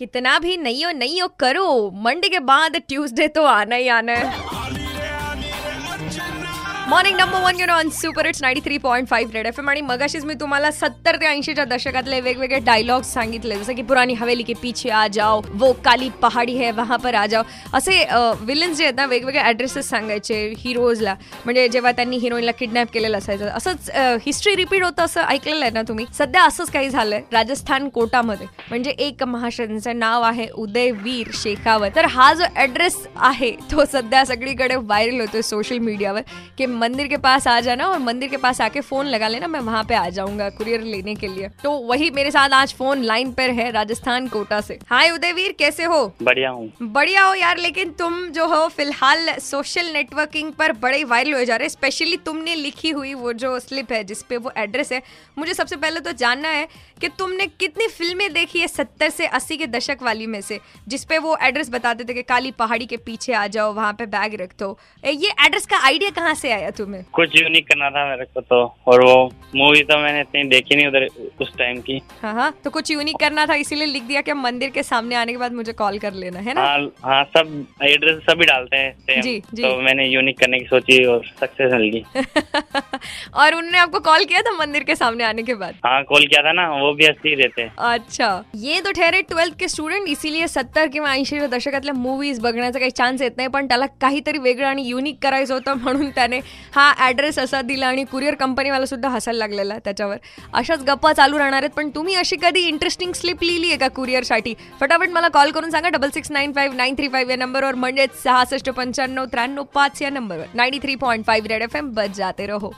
कितना भी नहीं हो नहीं हो, करो। मंडे के बाद ट्यूसडे तो आना ही आना है। Morning number one you know on super it's ninety three point five red F M आणि मगाशीच मी तुम्हाला सत्तर ते ऐंशीच्या दशकातले वेगवेगळे डायलॉग्स सांगितले. जसं की पुरानी हवेली की पीछे आ जाओ वो काली पहाडी है वहाँ पर आ जाओ. असे विलन्स जे आहेत ना वेगवेगळे ॲड्रेसेस सांगायचे हिरोजला म्हणजे जेव्हा त्यांनी हिरोईनला किडनॅप केलेलं असायचं. असंच हिस्ट्री रिपीट होतं असं ऐकलेलं आहे ना तुम्ही? सध्या असंच काही झालंय राजस्थान कोटामध्ये. म्हणजे एक महाशयांचं नाव आहे उदयवीर शेखावत. तर हा जो ॲड्रेस आहे तो सध्या सगळीकडे व्हायरल होतोय सोशल मीडियावर की मंदिर के पास आ जाना और मंदिर के पास आके फ़ोन लगा लेना मैं वहाँ पे आ जाऊँगा कुरियर लेने के लिए। तो वही मेरे साथ आज फ़ोन लाइन पर है राजस्थान कोटा से। हाय उदयवीर कैसे हो? बढ़िया हूँ। बढ़िया हो यार लेकिन तुम जो हो फ़िलहाल सोशल नेटवर्किंग पर बड़े वायरल हो जा रहे स्पेशली तुमने लिखी हुई वो जो स्लिप है जिसपे वो एड्रेस है। मुझे सबसे पहले तो जानना है कि तुमने कितनी फ़िल्में देखी है सत्तर से अस्सी के दशक वाली में से जिसपे वो एड्रेस बताते थे कि काली पहाड़ी के पीछे आ जाओ वहाँ पे बैग रख दो। ये एड्रेस का आइडिया कहाँ से आया तुम्हें? कुछ यूनिक करना था मेरे को तो और वो मूवी तो मैंने इतनी देखी नहीं उधर उस टाइम की। हाँ हाँ तो कुछ यूनिक करना था इसीलिए लिख दिया कि मंदिर के सामने आने के बाद मुझे कॉल कर लेना है ना? हाँ हाँ सब एड्रेस सभी डालते हैं जी, जी। तो मैंने यूनिक करने की सोची और सक्सेस मिल गई। और उन्होंने आपको कॉल किया था मंदिर के सामने आने के बाद? हाँ कॉल किया था ना वो भी अस्सी देते हैं। अच्छा। ये तो ठहरे ट्वेल्थ के स्टुडंट इसीलिए सत्तर किंवा ऐंशीच्या दशकातल्या मूवीज बघण्याचा काही चान्स येत नाही पण त्याला काहीतरी वेगळं आणि युनिक करायचं होतं म्हणून त्याने हा ऍड्रेस असा दिला आणि कुरिअर कंपनीवाला सुद्धा हसायला लागलेला त्याच्यावर. अशाच गप्पा चालू राहणार आहेत पण तुम्ही अशी कधी इंटरेस्टिंग स्लिप लिहिली आहे का कुरिअरसाठी फटाफट मला कॉल करून सांगा double six nine five nine three five या नंबरवर म्हणजेच सहासष्ट पंच्याण्णव त्र्याण्णव पाच या नंबरवर ninety three point five red F M बस जाते रहो.